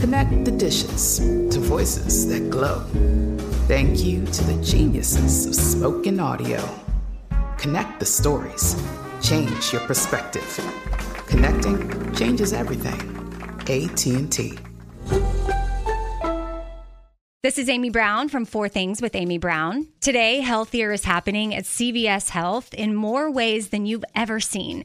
Connect the dishes to voices that glow. Thank you to the geniuses of spoken audio. Connect the stories. Change your perspective. Connecting changes everything. AT&T. This is Amy Brown from Four Things with Amy Brown. Today, healthier is happening at CVS Health in more ways than you've ever seen.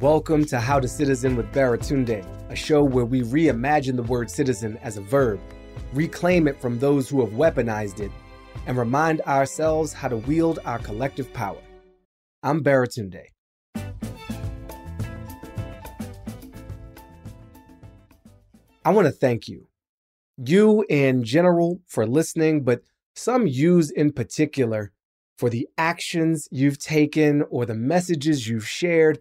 Welcome to How to Citizen with Baratunde, a show where we reimagine the word citizen as a verb, reclaim it from those who have weaponized it, and remind ourselves how to wield our collective power. I'm Baratunde. I want to thank you, you in general, for listening, but some yous in particular for the actions you've taken or the messages you've shared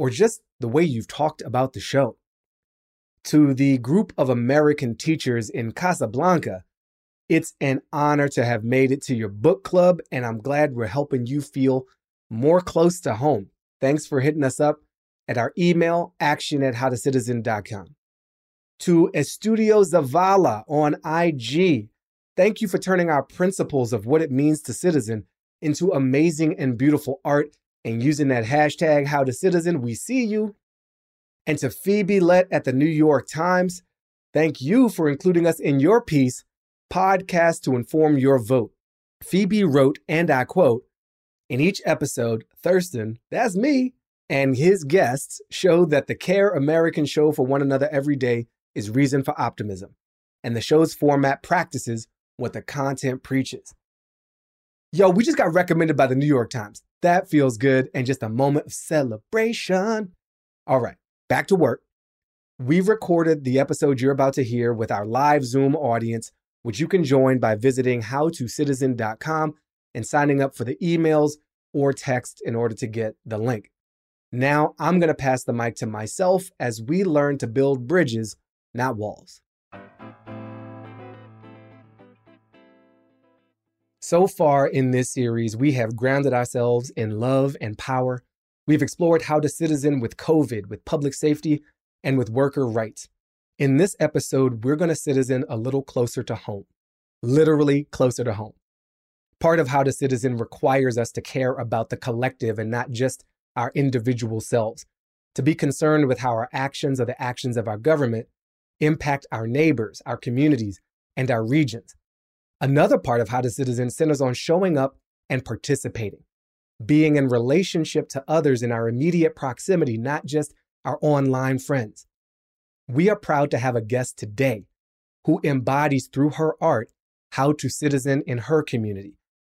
or just the way you've talked about the show. To the group of American teachers in Casablanca, it's an honor to have made it to your book club, and I'm glad we're helping you feel more close to home. Thanks for hitting us up at our email, action at howtocitizen.com. To Estudio Zavala on IG, thank you for turning our principles of what it means to citizen into amazing and beautiful art and using that hashtag how to citizen we see you. And to phoebe Lett at the new york times thank you for including us in your piece podcast to inform your vote. Phoebe wrote and i quote in each episode thurston that's me and his guests show that the care americans show for one another every day is reason for optimism and the show's format practices what the content preaches. Yo, we just got recommended by the New York Times. That feels good and just a moment of celebration. All right, back to work. We've recorded the episode you're about to hear with our live Zoom audience, which you can join by visiting howtocitizen.com and signing up for the emails or text in order to get the link. Now I'm going to pass the mic to myself as we learn to build bridges, not walls. So far in this series, we have grounded ourselves in love and power. We've explored how to citizen with COVID, with public safety, and with worker rights. In this episode, we're going to citizen a little closer to home, literally closer to home. Part of how to citizen requires us to care about the collective and not just our individual selves, to be concerned with how our actions or the actions of our government impact our neighbors, our communities, and our regions. Another part of how to citizen centers on showing up and participating, being in relationship to others in our immediate proximity, not just our online friends. We are proud to have a guest today who embodies through her art how to citizen in her community.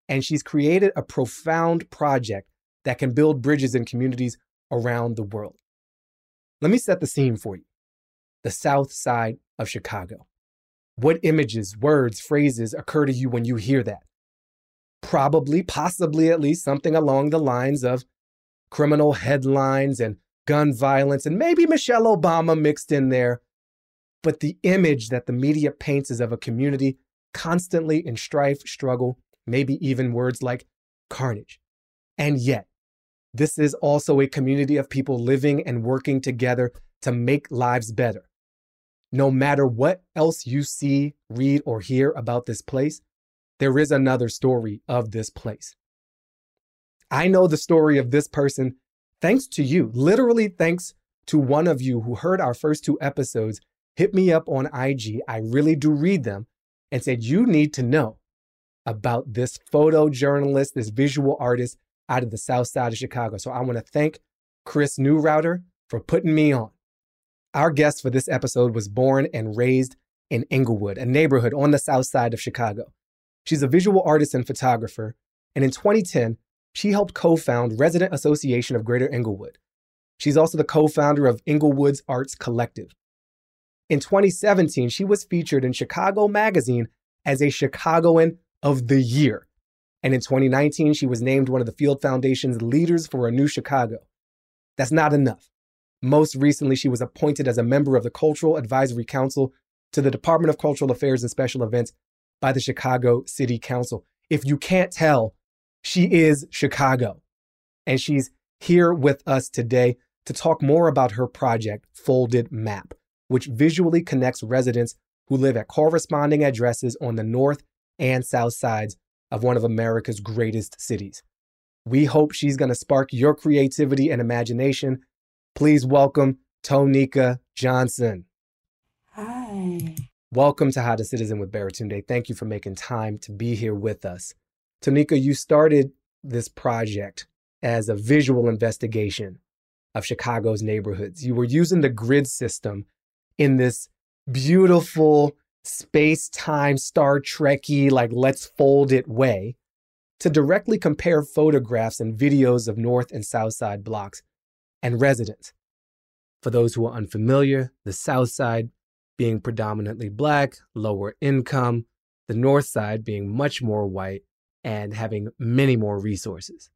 And she's created a profound project that can build bridges in communities around the world. Let me set the scene for you the South Side of Chicago. What images, words, phrases occur to you when you hear that? Probably, possibly at least something along the lines of criminal headlines and gun violence, and maybe Michelle Obama mixed in there. But the image that the media paints is of a community constantly in strife, struggle, maybe even words like carnage. And yet, this is also a community of people living and working together to make lives better. No matter what else you see, read, or hear about this place, there is another story of this place. I know the story of this person thanks to you, literally thanks to one of you who heard our first two episodes, hit me up on IG. I really do read them and said, You need to know about this photojournalist, this visual artist out of the south side of Chicago. So I want to thank Chris Newrouter for putting me on. Our guest for this episode was born and raised in Englewood, a neighborhood on the south side of Chicago. She's a visual artist and photographer, and in 2010, she helped co found Resident Association of Greater Englewood. She's also the co founder of Englewood's Arts Collective. In 2017, she was featured in Chicago Magazine as a Chicagoan of the Year. And in 2019, she was named one of the Field Foundation's leaders for a new Chicago. That's not enough. Most recently, she was appointed as a member of the Cultural Advisory Council to the Department of Cultural Affairs and Special Events by the Chicago City Council. If you can't tell, she is Chicago. And she's here with us today to talk more about her project, Folded Map, which visually connects residents who live at corresponding addresses on the north and south sides of one of America's greatest cities. We hope she's going to spark your creativity and imagination. Please welcome Tonika Johnson. Hi. Welcome to How to Citizen with Baratunde. Thank you for making time to be here with us. Tonika, you started this project as a visual investigation of Chicago's neighborhoods. You were using the grid system in this beautiful space time Star Trekky, like let's fold it way, to directly compare photographs and videos of North and South Side blocks and residents. For those who are unfamiliar, the South Side being predominantly black, lower income, the North Side being much more white, and having many more resources.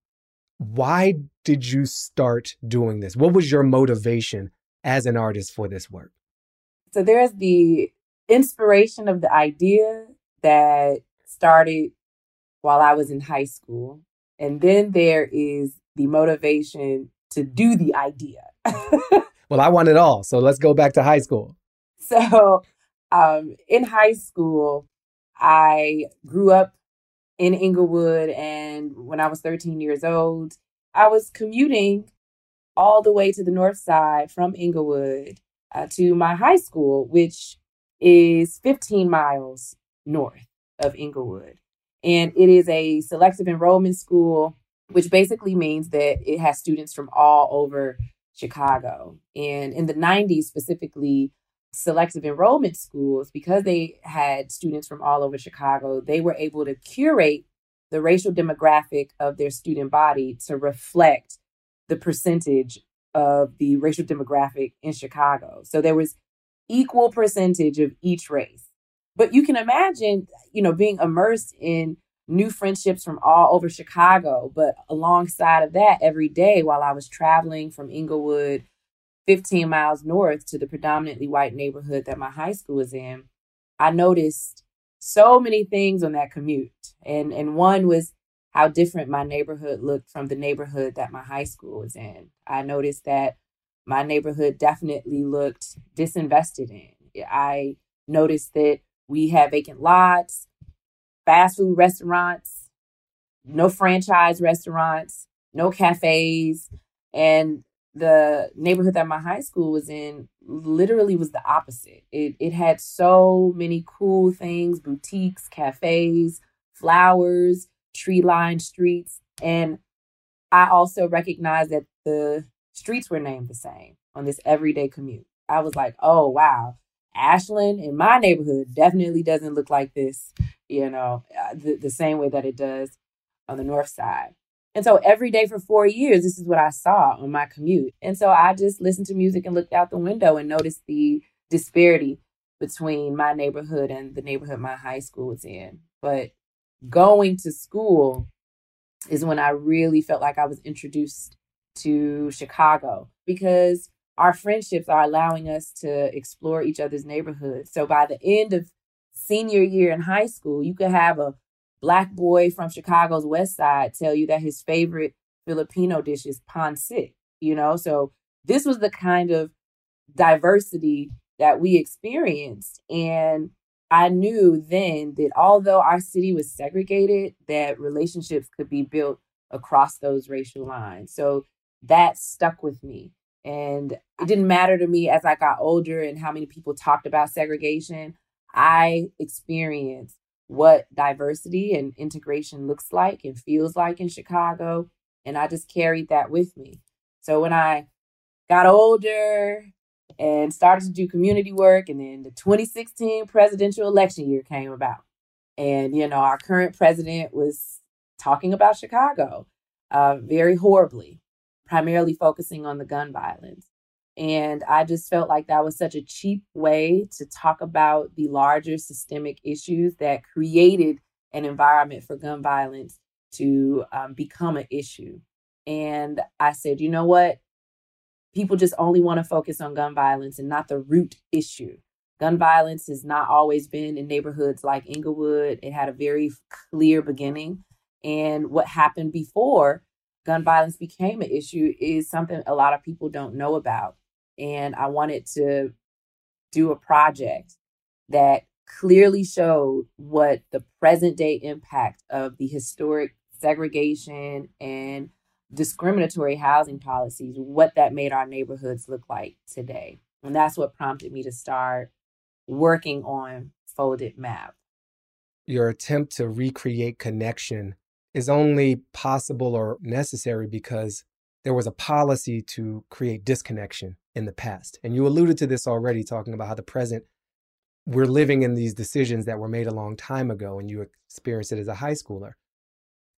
Why did you start doing this? What was your motivation as an artist for this work? So there's the inspiration of the idea that started while I was in high school. And then there is the motivation to do the idea. well, I want it all. So let's go back to high school. So um, in high school, I grew up in Englewood. And when I was 13 years old, I was commuting all the way to the north side from Englewood uh, to my high school, which is 15 miles north of Englewood. And it is a selective enrollment school, which basically means that it has students from all over Chicago. And in the 90s, specifically, selective enrollment schools, because they had students from all over Chicago, they were able to curate the racial demographic of their student body to reflect the percentage of the racial demographic in Chicago. So there was equal percentage of each race. But you can imagine, you know, being immersed in new friendships from all over Chicago. But alongside of that, every day while I was traveling from Englewood 15 miles north to the predominantly white neighborhood that my high school was in, I noticed so many things on that commute. And and one was how different my neighborhood looked from the neighborhood that my high school was in. I noticed that my neighborhood definitely looked disinvested in. I noticed that we had vacant lots, fast food restaurants, no franchise restaurants, no cafes. And the neighborhood that my high school was in literally was the opposite. It, it had so many cool things boutiques, cafes, flowers, tree lined streets. And I also recognized that the streets were named the same on this everyday commute. I was like, oh, wow. Ashland in my neighborhood definitely doesn't look like this, you know, uh, the, the same way that it does on the north side. And so every day for four years, this is what I saw on my commute. And so I just listened to music and looked out the window and noticed the disparity between my neighborhood and the neighborhood my high school was in. But going to school is when I really felt like I was introduced to Chicago because our friendships are allowing us to explore each other's neighborhoods. So by the end of senior year in high school, you could have a black boy from Chicago's West Side tell you that his favorite Filipino dish is pancit, you know? So this was the kind of diversity that we experienced. And I knew then that although our city was segregated, that relationships could be built across those racial lines. So that stuck with me. And it didn't matter to me as I got older and how many people talked about segregation. I experienced what diversity and integration looks like and feels like in Chicago. And I just carried that with me. So when I got older and started to do community work, and then the 2016 presidential election year came about. And, you know, our current president was talking about Chicago uh, very horribly primarily focusing on the gun violence. And I just felt like that was such a cheap way to talk about the larger systemic issues that created an environment for gun violence to um, become an issue. And I said, you know what? People just only want to focus on gun violence and not the root issue. Gun violence has not always been in neighborhoods like Englewood. It had a very clear beginning. And what happened before gun violence became an issue is something a lot of people don't know about. And I wanted to do a project that clearly showed what the present day impact of the historic segregation and discriminatory housing policies, what that made our neighborhoods look like today. And that's what prompted me to start working on Folded Map. Your attempt to recreate connection is only possible or necessary because there was a policy to create disconnection in the past. And you alluded to this already, talking about how the present, we're living in these decisions that were made a long time ago, and you experienced it as a high schooler.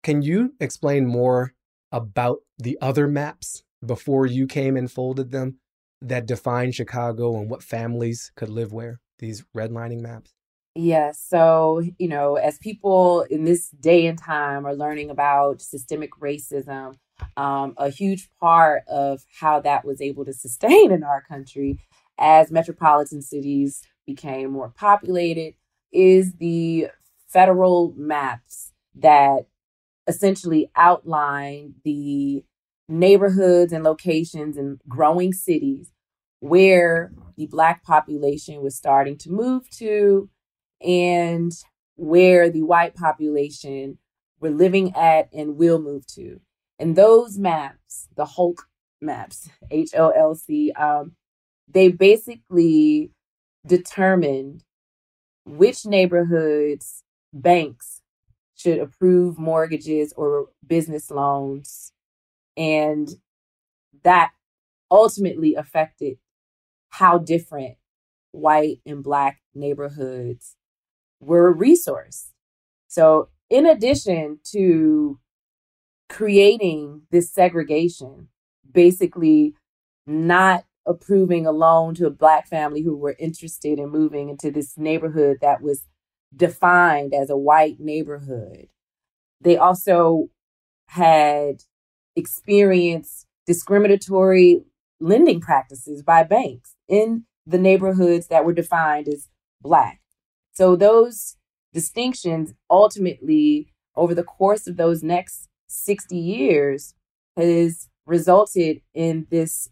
Can you explain more about the other maps before you came and folded them that define Chicago and what families could live where, these redlining maps? Yes. So, you know, as people in this day and time are learning about systemic racism, um, a huge part of how that was able to sustain in our country as metropolitan cities became more populated is the federal maps that essentially outline the neighborhoods and locations in growing cities where the Black population was starting to move to and where the white population were living at and will move to. And those maps, the HOLC maps, H O L C, um, they basically determined which neighborhoods banks should approve mortgages or business loans. And that ultimately affected how different white and black neighborhoods were a resource. So, in addition to creating this segregation, basically not approving a loan to a black family who were interested in moving into this neighborhood that was defined as a white neighborhood. they also had experienced discriminatory lending practices by banks in the neighborhoods that were defined as Black. So those distinctions ultimately, over the course of those next 60 years, has resulted in this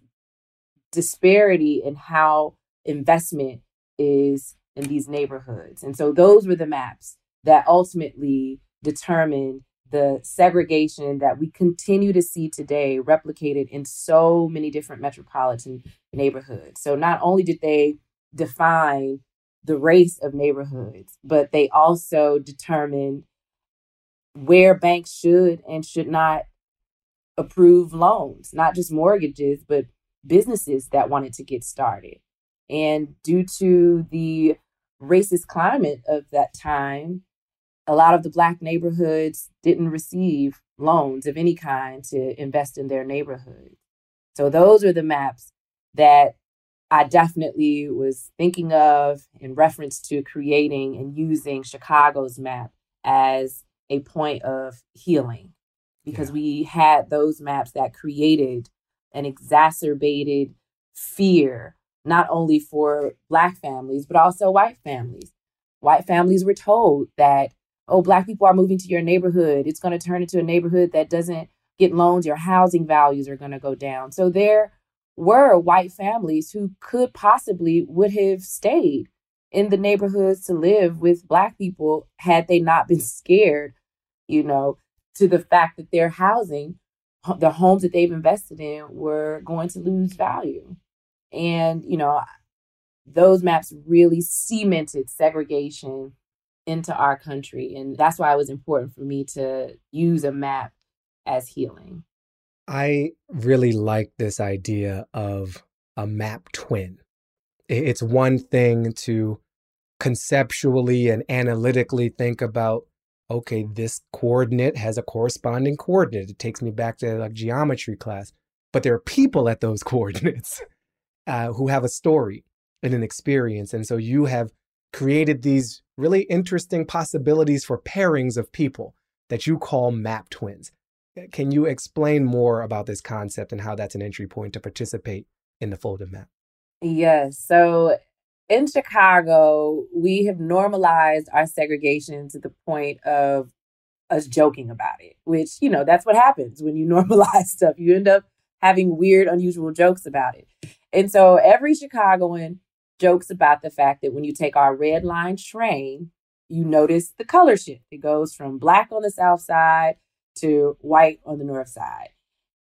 disparity in how investment is in these neighborhoods. And so those were the maps that ultimately determined the segregation that we continue to see today replicated in so many different metropolitan neighborhoods. So not only did they define the race of neighborhoods, but they also determined where banks should and should not approve loans, not just mortgages, but businesses that wanted to get started. And due to the racist climate of that time, a lot of the Black neighborhoods didn't receive loans of any kind to invest in their neighborhood. So those are the maps that I definitely was thinking of in reference to creating and using Chicago's map as a point of healing because yeah. we had those maps that created an exacerbated fear, not only for Black families, but also white families. White families were told that, oh, Black people are moving to your neighborhood. It's going to turn into a neighborhood that doesn't get loans. Your housing values are going to go down. So there were white families who could possibly would have stayed in the neighborhoods to live with black people had they not been scared, you know, to the fact that their housing, the homes that they've invested in were going to lose value. And, you know, those maps really cemented segregation into our country. And that's why it was important for me to use a map as healing. I really like this idea of a map twin. It's one thing to conceptually and analytically think about okay, this coordinate has a corresponding coordinate. It takes me back to like geometry class. But there are people at those coordinates uh, who have a story and an experience. And so you have created these really interesting possibilities for pairings of people that you call map twins. Can you explain more about this concept and how that's an entry point to participate in the folded map? Yes. So in Chicago, we have normalized our segregation to the point of us joking about it, which, you know, that's what happens when you normalize stuff. You end up having weird, unusual jokes about it. And so every Chicagoan jokes about the fact that when you take our red line train, you notice the color shift. It goes from black on the south side to white on the north side.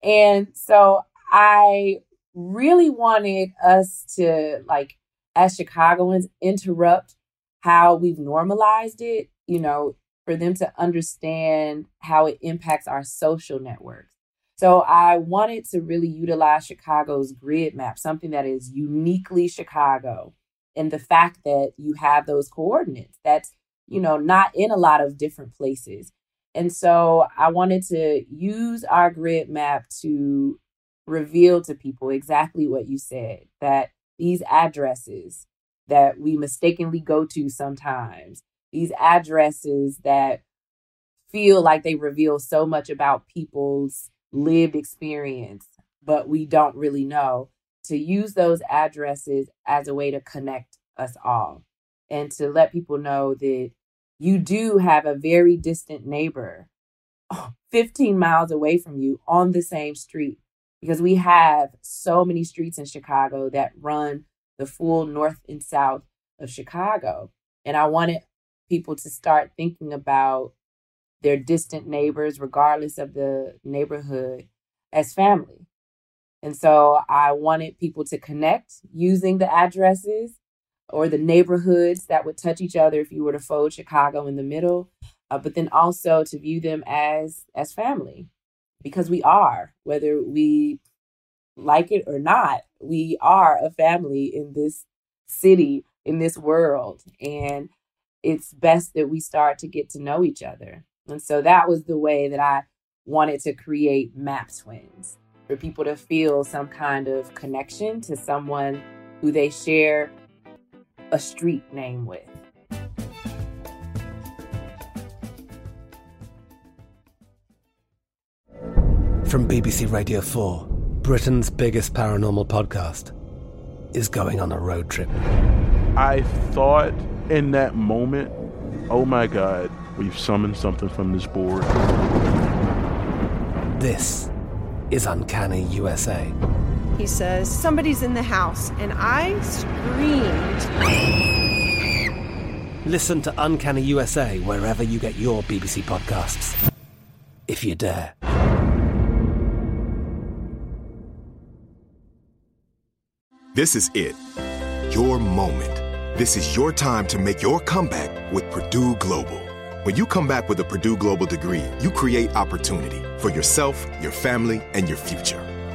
And so I really wanted us to, like, as Chicagoans, interrupt how we've normalized it, you know, for them to understand how it impacts our social networks. So I wanted to really utilize Chicago's grid map, something that is uniquely Chicago, and the fact that you have those coordinates. That's, you know, not in a lot of different places. And so I wanted to use our grid map to reveal to people exactly what you said that these addresses that we mistakenly go to sometimes, these addresses that feel like they reveal so much about people's lived experience, but we don't really know, to use those addresses as a way to connect us all and to let people know that you do have a very distant neighbor 15 miles away from you on the same street because we have so many streets in Chicago that run the full north and south of Chicago. And I wanted people to start thinking about their distant neighbors, regardless of the neighborhood, as family. And so I wanted people to connect using the addresses or the neighborhoods that would touch each other if you were to fold Chicago in the middle, uh, but then also to view them as as family because we are, whether we like it or not, we are a family in this city, in this world, and it's best that we start to get to know each other. And so that was the way that I wanted to create map twins for people to feel some kind of connection to someone who they share a street name with. From BBC Radio 4, Britain's biggest paranormal podcast is going on a road trip. I thought in that moment, oh my God, we've summoned something from this board. This is Uncanny USA. He says, Somebody's in the house, and I screamed. Listen to Uncanny USA wherever you get your BBC podcasts, if you dare. This is it. Your moment. This is your time to make your comeback with Purdue Global. When you come back with a Purdue Global degree, you create opportunity for yourself, your family, and your future.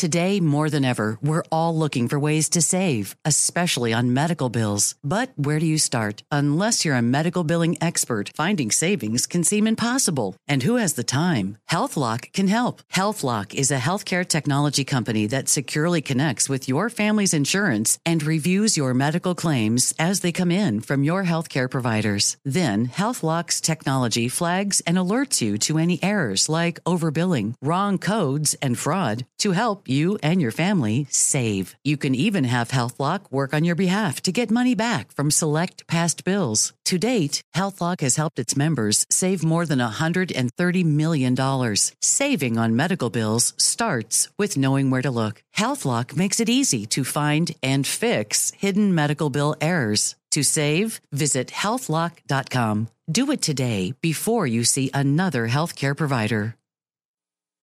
Today, more than ever, we're all looking for ways to save, especially on medical bills. But where do you start? Unless you're a medical billing expert, finding savings can seem impossible. And who has the time? HealthLock can help. HealthLock is a healthcare technology company that securely connects with your family's insurance and reviews your medical claims as they come in from your healthcare providers. Then, HealthLock's technology flags and alerts you to any errors like overbilling, wrong codes, and fraud to help you and your family save. You can even have HealthLock work on your behalf to get money back from select past bills. To date, HealthLock has helped its members save more than $130 million. Saving on medical bills starts with knowing where to look. HealthLock makes it easy to find and fix hidden medical bill errors. To save, visit healthlock.com. Do it today before you see another healthcare provider.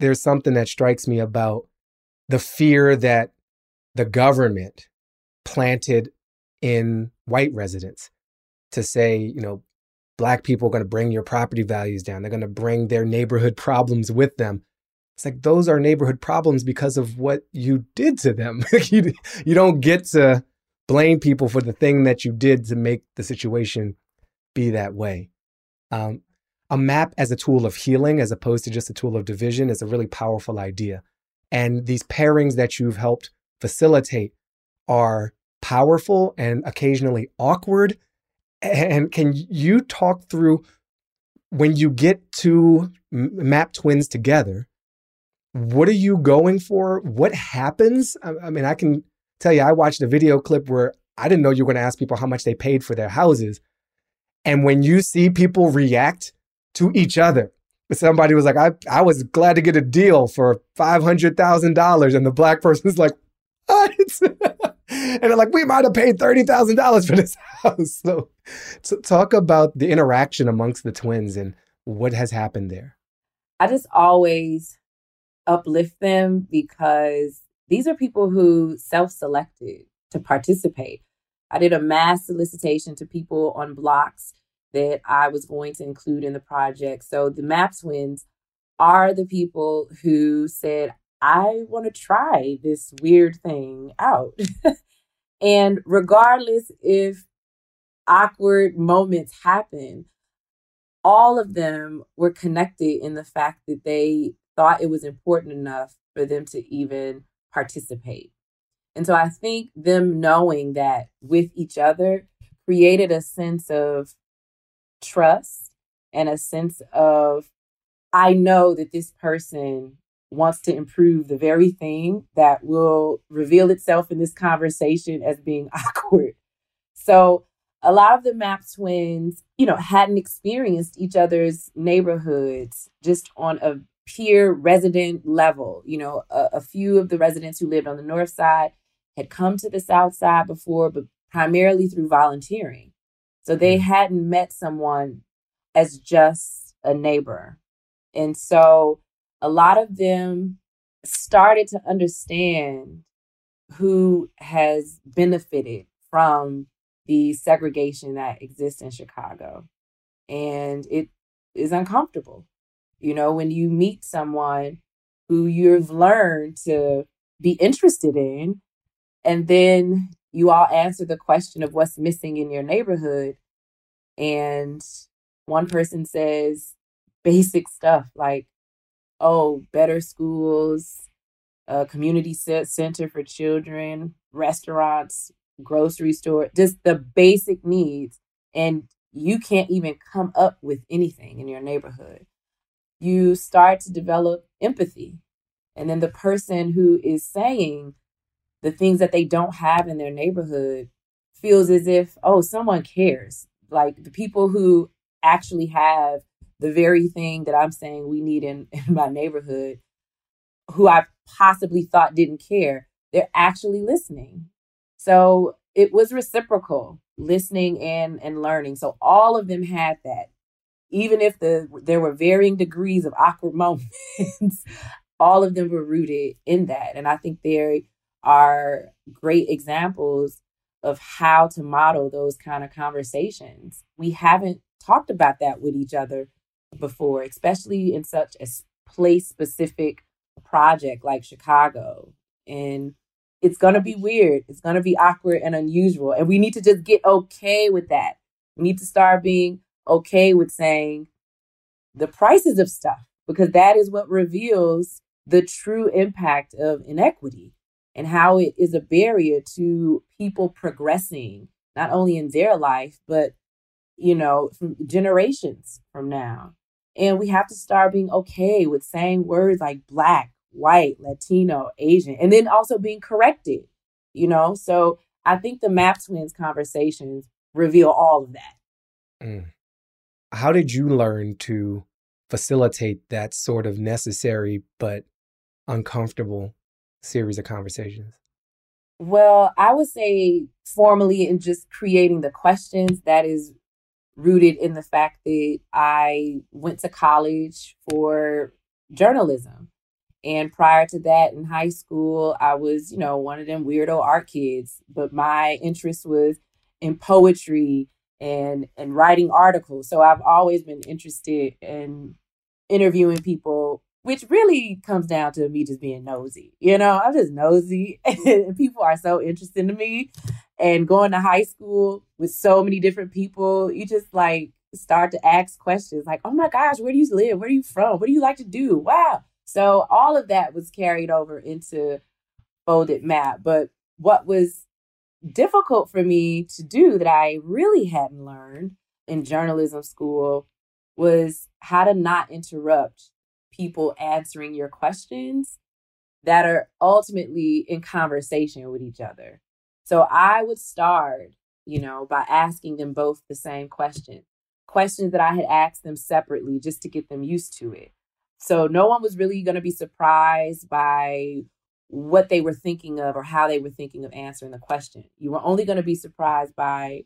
There's something that strikes me about the fear that the government planted in white residents to say, you know, black people are going to bring your property values down. They're going to bring their neighborhood problems with them. It's like those are neighborhood problems because of what you did to them. you, you don't get to blame people for the thing that you did to make the situation be that way. Um, a map as a tool of healing as opposed to just a tool of division is a really powerful idea. And these pairings that you've helped facilitate are powerful and occasionally awkward. And can you talk through when you get two map twins together? What are you going for? What happens? I mean, I can tell you, I watched a video clip where I didn't know you were going to ask people how much they paid for their houses. And when you see people react to each other. Somebody was like, I, I was glad to get a deal for $500,000. And the black person's like, what? and they're like, we might have paid $30,000 for this house. So, so talk about the interaction amongst the twins and what has happened there. I just always uplift them because these are people who self selected to participate. I did a mass solicitation to people on blocks that I was going to include in the project. So the Map Twins are the people who said, I want to try this weird thing out. and regardless if awkward moments happen, all of them were connected in the fact that they thought it was important enough for them to even participate. And so I think them knowing that with each other created a sense of trust and a sense of, I know that this person wants to improve the very thing that will reveal itself in this conversation as being awkward. So a lot of the map twins, you know, hadn't experienced each other's neighborhoods just on a peer resident level. You know, a, a few of the residents who lived on the north side had come to the south side before, but primarily through volunteering. So they mm. hadn't met someone as just a neighbor. And so a lot of them started to understand who has benefited from the segregation that exists in Chicago. And it is uncomfortable. You know, when you meet someone who you've learned to be interested in, and then you all answer the question of what's missing in your neighborhood. And one person says basic stuff like, oh, better schools, a community center for children, restaurants, grocery store, just the basic needs. And you can't even come up with anything in your neighborhood. You start to develop empathy. And then the person who is saying the things that they don't have in their neighborhood feels as if, oh, someone cares. Like the people who actually have the very thing that I'm saying we need in, in my neighborhood, who I possibly thought didn't care, they're actually listening. So it was reciprocal, listening and and learning. So all of them had that. Even if the there were varying degrees of awkward moments, all of them were rooted in that. And I think they are great examples of how to model those kind of conversations. We haven't talked about that with each other before, especially in such a place specific project like Chicago. And it's going to be weird. It's going to be awkward and unusual. And we need to just get okay with that. We need to start being okay with saying the prices of stuff because that is what reveals the true impact of inequity and how it is a barrier to people progressing not only in their life but you know from generations from now. And we have to start being okay with saying words like black white latino asian and then also being corrected you know? So i think the map twins conversations reveal all of that. Mm. how did you learn to facilitate that sort of necessary but uncomfortable series of conversations? Well, I would say formally in just creating the questions that is rooted in the fact that I went to college for journalism. And prior to that, in high school, I was, you know, one of them weirdo art kids. But my interest was in poetry and and writing articles. So I've always been interested in interviewing people which really comes down to me just being nosy. You know, I'm just nosy, and people are so interesting to me. And going to high school with so many different people, you just like start to ask questions like, oh my gosh, where do you live? Where are you from? What do you like to do? Wow. So all of that was carried over into Folded Map. But what was difficult for me to do that I really hadn't learned in journalism school was how to not interrupt people answering your questions that are ultimately in conversation with each other. So I would start, you know, by asking them both the same question, questions that I had asked them separately just to get them used to it. So no one was really going to be surprised by what they were thinking of or how they were thinking of answering the question. You were only going to be surprised by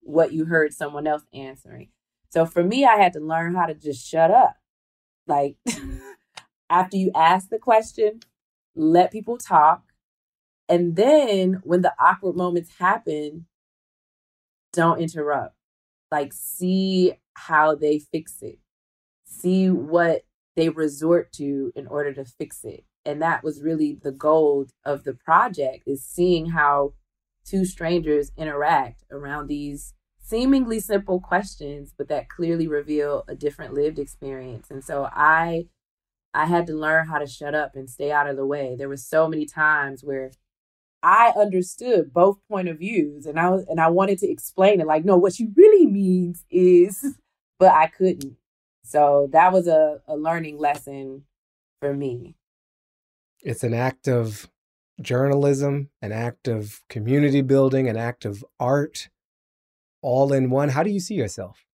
what you heard someone else answering. So for me, I had to learn how to just shut up like, after you ask the question, let people talk. And then when the awkward moments happen, don't interrupt. Like, see how they fix it, see what they resort to in order to fix it. And that was really the goal of the project is seeing how two strangers interact around these seemingly simple questions, but that clearly reveal a different lived experience. And so I I had to learn how to shut up and stay out of the way. There were so many times where I understood both point of views and I was and I wanted to explain it like, no, what she really means is, but I couldn't. So that was a, a learning lesson for me. It's an act of journalism, an act of community building, an act of art, all in one. How do you see yourself?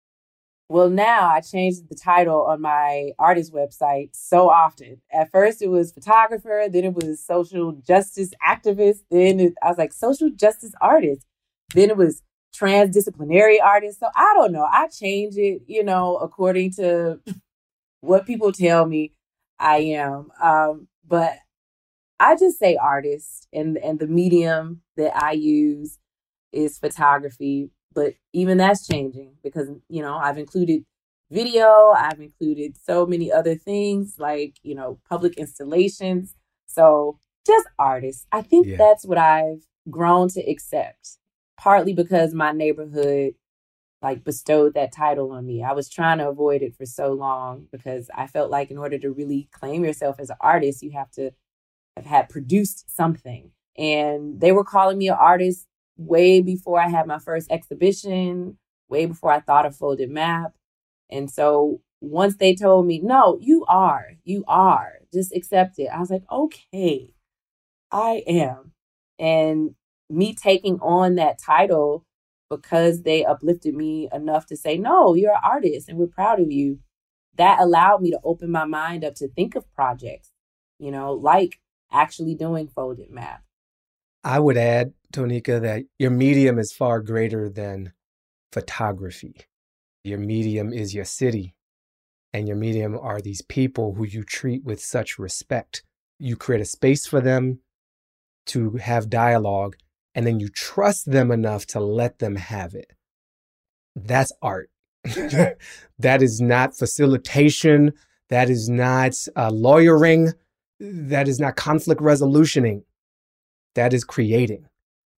Well, now I changed the title on my artist website so often. At first, it was photographer, then it was social justice activist, then it, I was like social justice artist, then it was transdisciplinary artist. So I don't know. I change it, you know, according to what people tell me I am. Um, but I just say artist, and and the medium that I use is photography but even that's changing because, you know, I've included video, I've included so many other things like, you know, public installations. So just artists. I think yeah. that's what I've grown to accept, partly because my neighborhood like bestowed that title on me. I was trying to avoid it for so long because I felt like in order to really claim yourself as an artist, you have to have had produced something. And they were calling me an artist way before I had my first exhibition, way before I thought of folded map. And so once they told me, no, you are, you are, just accept it. I was like, okay, I am. And me taking on that title because they uplifted me enough to say, no, you're an artist and we're proud of you. That allowed me to open my mind up to think of projects, you know, like actually doing folded map. I would add Tonika, that your medium is far greater than photography. Your medium is your city, and your medium are these people who you treat with such respect. You create a space for them to have dialogue, and then you trust them enough to let them have it. That's art. that is not facilitation. That is not uh, lawyering. That is not conflict resolutioning. That is creating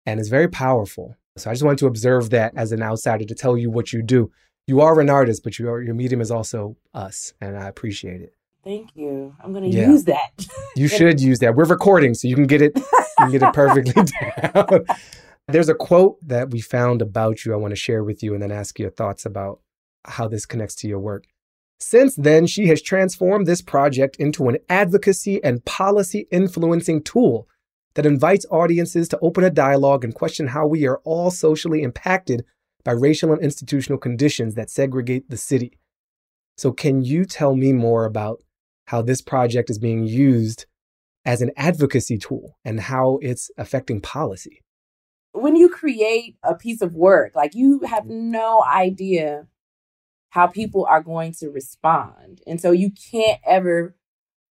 and it's very powerful. So I just wanted to observe that as an outsider to tell you what you do. You are an artist, but your your medium is also us, and I appreciate it. Thank you. I'm going to yeah. use that. you should use that. We're recording, so you can get it. You can get it perfectly down. There's a quote that we found about you. I want to share with you, and then ask your thoughts about how this connects to your work. Since then, she has transformed this project into an advocacy and policy influencing tool that invites audiences to open a dialogue and question how we are all socially impacted by racial and institutional conditions that segregate the city. So, can you tell me more about how this project is being used as an advocacy tool and how it's affecting policy? When you create a piece of work, like you have mm-hmm. no idea how people are going to respond. And so you can't ever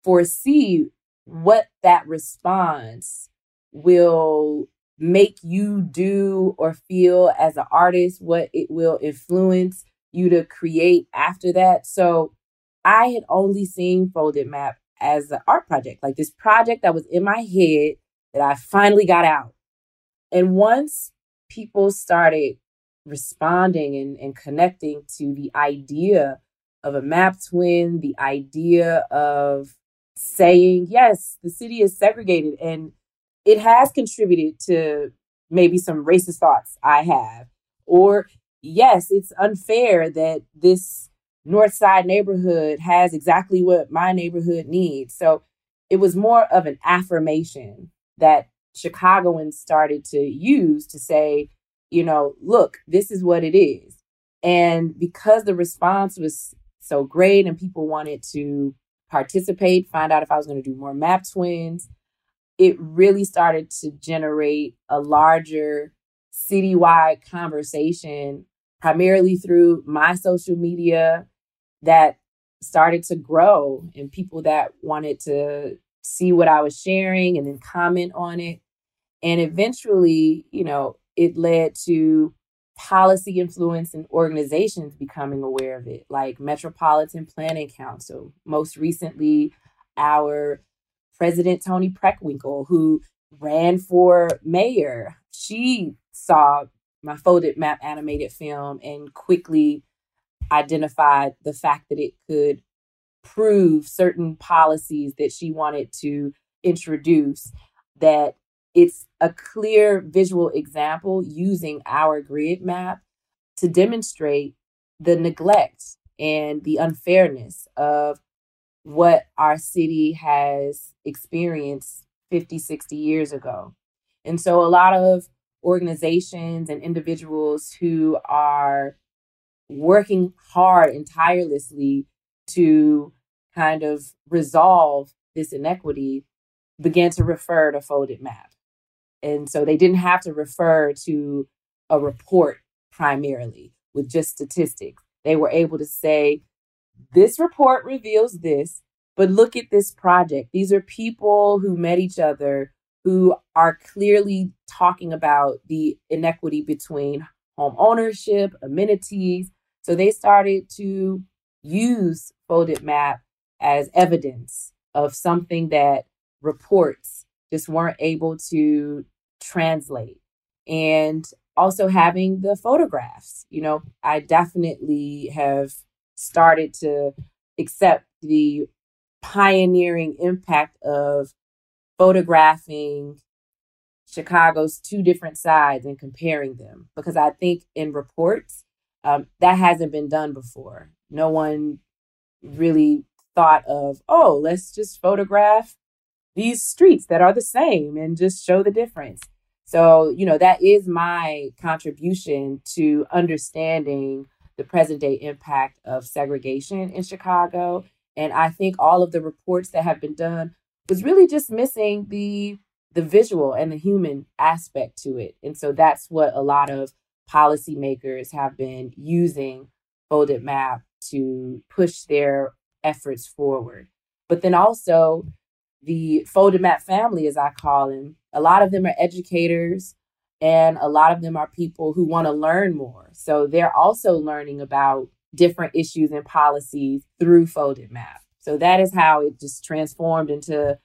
foresee what that response will make you do or feel as an artist, what it will influence you to create after that. So I had only seen Folded Map as an art project, like this project that was in my head that I finally got out. And once people started responding and, and connecting to the idea of a map twin, the idea of saying, yes, the city is segregated and it has contributed to maybe some racist thoughts I have. Or, yes, it's unfair that this North Side neighborhood has exactly what my neighborhood needs. So it was more of an affirmation that Chicagoans started to use to say, you know, look, this is what it is. And because the response was so great and people wanted to participate, find out if I was going to do more map twins, it really started to generate a larger citywide conversation, primarily through my social media that started to grow and people that wanted to see what I was sharing and then comment on it. And eventually, you know, it led to policy influence and organizations becoming aware of it, like Metropolitan Planning Council. Most recently, our President Toni Preckwinkle, who ran for mayor, she saw my folded map animated film and quickly identified the fact that it could prove certain policies that she wanted to introduce that it's a clear visual example using our grid map to demonstrate the neglect and the unfairness of what our city has experienced 50, 60 years ago. And so a lot of organizations and individuals who are working hard and tirelessly to kind of resolve this inequity began to refer to folded map. And so they didn't have to refer to a report primarily with just statistics. They were able to say, this report reveals this, but look at this project. These are people who met each other who are clearly talking about the inequity between home ownership, amenities. So they started to use folded map as evidence of something that reports just weren't able to translate. And also having the photographs. You know, I definitely have started to accept the pioneering impact of photographing Chicago's two different sides and comparing them because I think in reports um, that hasn't been done before. No one really thought of, oh, let's just photograph these streets that are the same and just show the difference. So, you know, that is my contribution to understanding the present day impact of segregation in Chicago. And I think all of the reports that have been done was really just missing the the visual and the human aspect to it. And so that's what a lot of policymakers have been using folded map to push their efforts forward. But then also the folded map family, as I call them, a lot of them are educators and a lot of them are people who want to learn more. So they're also learning about different issues and policies through folded map. So that is how it just transformed into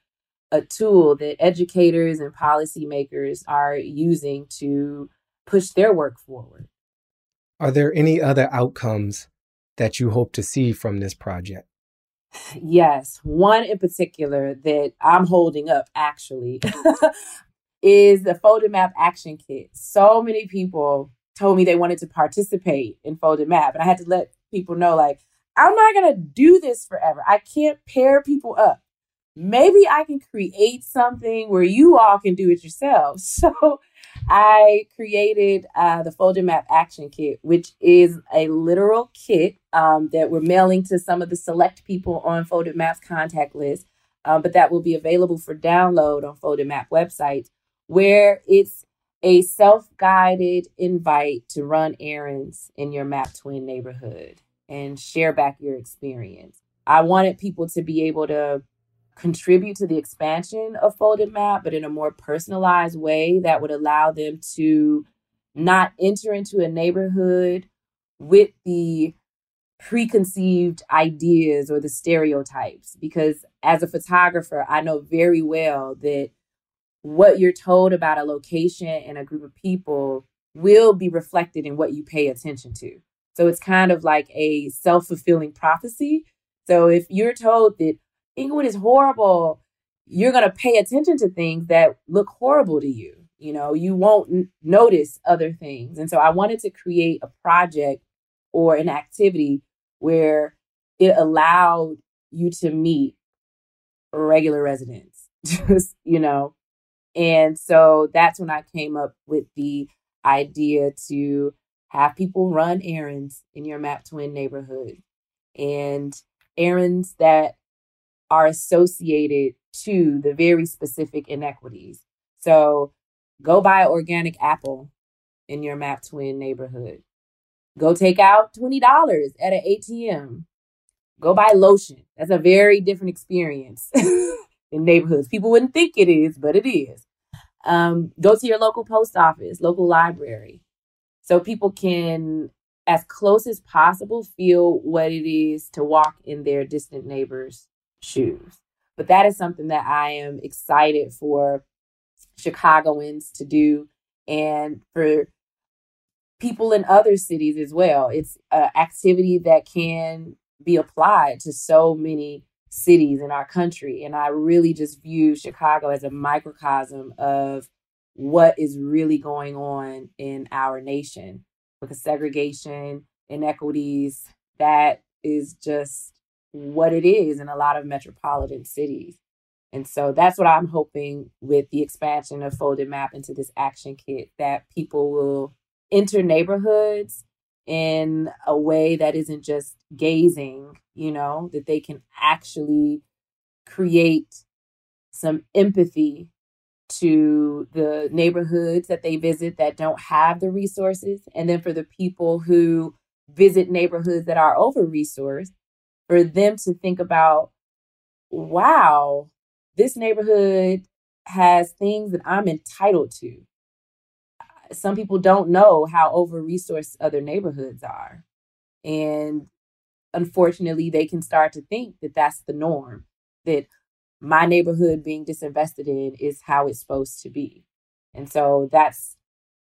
a tool that educators and policymakers are using to push their work forward. Are there any other outcomes that you hope to see from this project? Yes, one in particular that I'm holding up actually is the Folded Map Action Kit. So many people told me they wanted to participate in Folded Map, and I had to let people know like, I'm not going to do this forever. I can't pair people up. Maybe I can create something where you all can do it yourselves. So I created uh, the Folded Map Action Kit, which is a literal kit um, that we're mailing to some of the select people on Folded Map's contact list, um, but that will be available for download on Folded Map website, where it's a self guided invite to run errands in your Map Twin neighborhood and share back your experience. I wanted people to be able to contribute to the expansion of Folded Map, but in a more personalized way that would allow them to not enter into a neighborhood with the preconceived ideas or the stereotypes. Because as a photographer, I know very well that what you're told about a location and a group of people will be reflected in what you pay attention to. So it's kind of like a self fulfilling prophecy. So if you're told that Englewood is horrible, you're going to pay attention to things that look horrible to you. You know, you won't n- notice other things. And so I wanted to create a project or an activity where it allowed you to meet regular residents, just, you know. And so that's when I came up with the idea to have people run errands in your map twin neighborhood and errands that are associated to the very specific inequities. So go buy an organic apple in your map twin neighborhood. Go take out $20 at an ATM. Go buy lotion. That's a very different experience in neighborhoods. People wouldn't think it is, but it is. Um, go to your local post office, local library. so people can as close as possible feel what it is to walk in their distant neighbors shoes. But that is something that i am excited for chicagoans to do and for people in other cities as well. It's an activity that can be applied to so many cities in our country. And i really just view chicago as a microcosm of what is really going on in our nation. With the segregation, inequities. That is just what it is in a lot of metropolitan cities. And so that's what I'm hoping with the expansion of Folded Map into this action kit that people will enter neighborhoods in a way that isn't just gazing, you know, that they can actually create some empathy to the neighborhoods that they visit that don't have the resources. And then for the people who visit neighborhoods that are over resourced, for them to think about, wow, this neighborhood has things that I'm entitled to. Some people don't know how over resourced other neighborhoods are. And unfortunately, they can start to think that that's the norm, that my neighborhood being disinvested in is how it's supposed to be. And so that's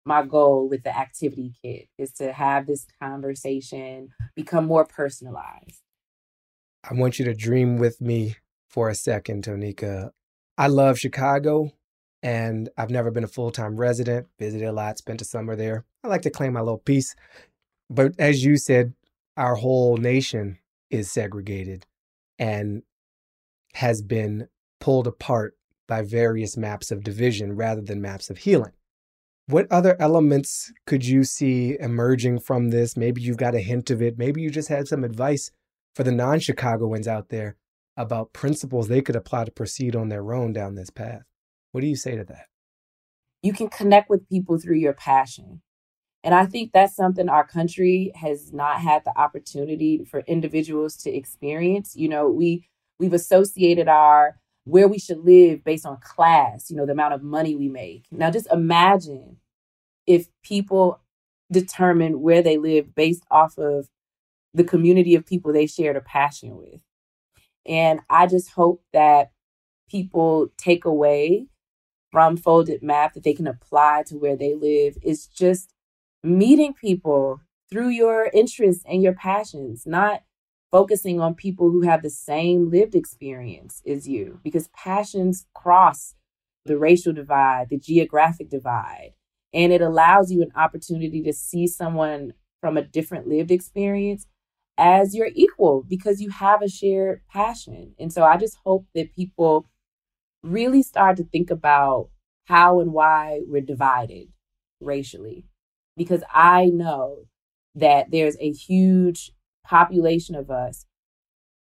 my goal with the activity kit is to have this conversation become more personalized. I want you to dream with me for a second, Tonika. I love Chicago and I've never been a full time resident, visited a lot, spent a summer there. I like to claim my little piece. But as you said, our whole nation is segregated. And has been pulled apart by various maps of division rather than maps of healing. What other elements could you see emerging from this? Maybe you've got a hint of it. Maybe you just had some advice for the non Chicagoans out there about principles they could apply to proceed on their own down this path. What do you say to that? You can connect with people through your passion. And I think that's something our country has not had the opportunity for individuals to experience. You know, we We've associated our where we should live based on class, you know, the amount of money we make. Now just imagine if people determine where they live based off of the community of people they shared a passion with. And I just hope that people take away from Folded Map that they can apply to where they live is just meeting people through your interests and your passions, not focusing on people who have the same lived experience as you because passions cross the racial divide, the geographic divide, and it allows you an opportunity to see someone from a different lived experience as your equal because you have a shared passion. And so I just hope that people really start to think about how and why we're divided racially because I know that there's a huge population of us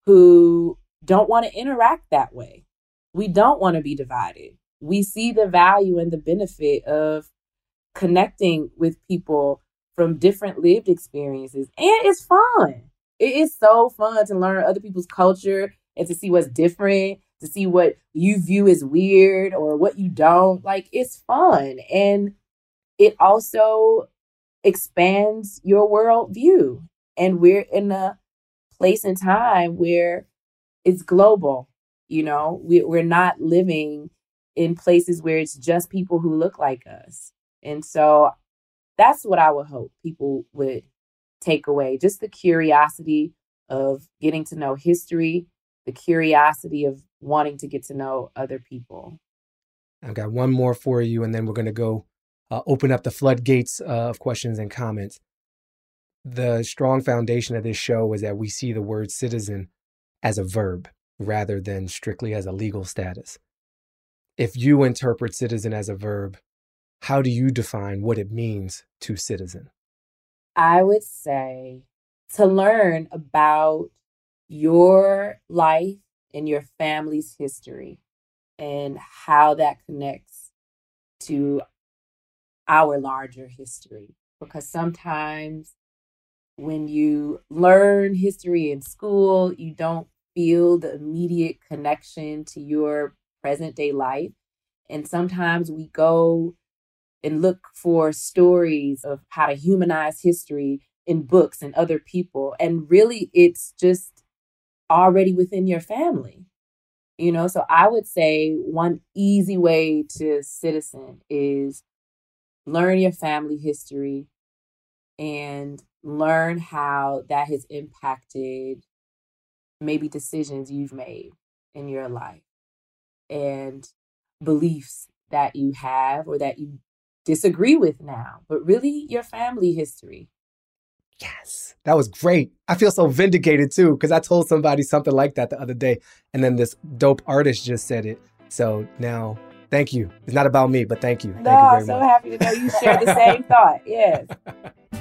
who don't want to interact that way. We don't want to be divided. We see the value and the benefit of connecting with people from different lived experiences. And it's fun. It is so fun to learn other people's culture and to see what's different, to see what you view as weird or what you don't. Like, it's fun. And it also expands your worldview and we're in a place and time where it's global you know we, we're not living in places where it's just people who look like us and so that's what i would hope people would take away just the curiosity of getting to know history the curiosity of wanting to get to know other people i've got one more for you and then we're going to go uh, open up the floodgates uh, of questions and comments the strong foundation of this show is that we see the word citizen as a verb rather than strictly as a legal status. If you interpret citizen as a verb, how do you define what it means to citizen? I would say to learn about your life and your family's history and how that connects to our larger history. Because sometimes when you learn history in school, you don't feel the immediate connection to your present day life. And sometimes we go and look for stories of how to humanize history in books and other people. And really, it's just already within your family. You know, so I would say one easy way to citizen is learn your family history and learn how that has impacted maybe decisions you've made in your life and beliefs that you have or that you disagree with now, but really your family history. Yes, that was great. I feel so vindicated too because I told somebody something like that the other day, and then this dope artist just said it. So now, thank you. It's not about me, but thank you. Thank no, you I'm so much. happy to know you share the same thought. Yes.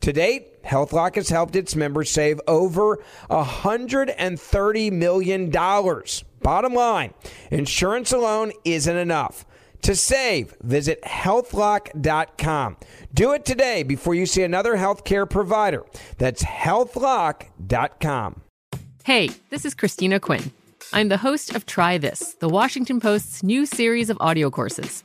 To date, HealthLock has helped its members save over $130 million. Bottom line, insurance alone isn't enough. To save, visit healthlock.com. Do it today before you see another healthcare provider. That's healthlock.com. Hey, this is Christina Quinn. I'm the host of Try This, the Washington Post's new series of audio courses.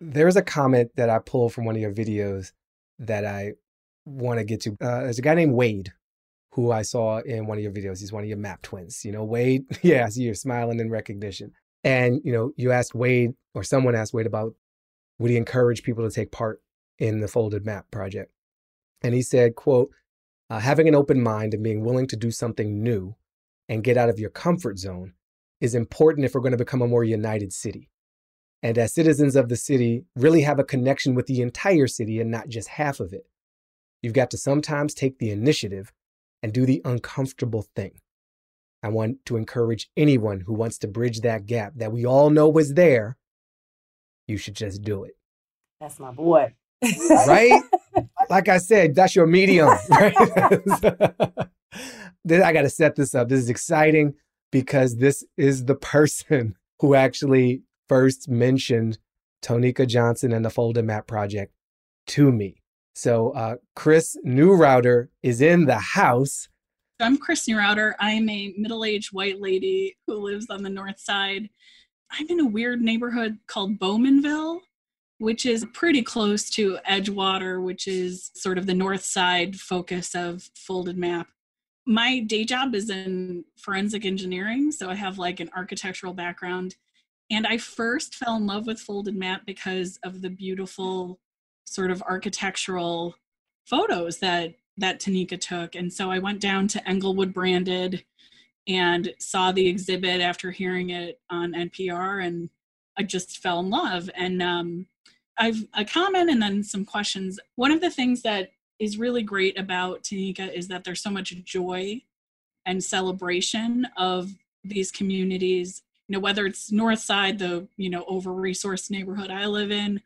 There's a comment that I pulled from one of your videos that I want to get to. Uh, there's a guy named Wade who I saw in one of your videos. He's one of your map twins. You know, Wade, yeah, I see you're smiling in recognition. And, you know, you asked Wade, or someone asked Wade about would he encourage people to take part in the Folded Map project. And he said, quote, uh, having an open mind and being willing to do something new and get out of your comfort zone is important if we're going to become a more united city. And as citizens of the city, really have a connection with the entire city and not just half of it. You've got to sometimes take the initiative and do the uncomfortable thing. I want to encourage anyone who wants to bridge that gap that we all know was there. You should just do it. That's my boy. right? Like I said, that's your medium, right? I got to set this up. This is exciting because this is the person who actually first mentioned Tonika Johnson and the Folded Map Project to me. So uh, Chris Neurouter is in the house. I'm Chris Neurouter. I'm a middle-aged white lady who lives on the north side. I'm in a weird neighborhood called Bowmanville, which is pretty close to Edgewater, which is sort of the north side focus of Folded Map. My day job is in forensic engineering, so I have like an architectural background. And I first fell in love with Folded Map because of the beautiful sort of architectural photos that that Tonika took. And so I went down to Englewood Branded and saw the exhibit after hearing it on NPR and I just fell in love. And um, I've a comment and then some questions. One of the things that is really great about Tonika is that there's so much joy and celebration of these communities. You know, whether it's North Side, the you know over-resourced neighborhood I live in,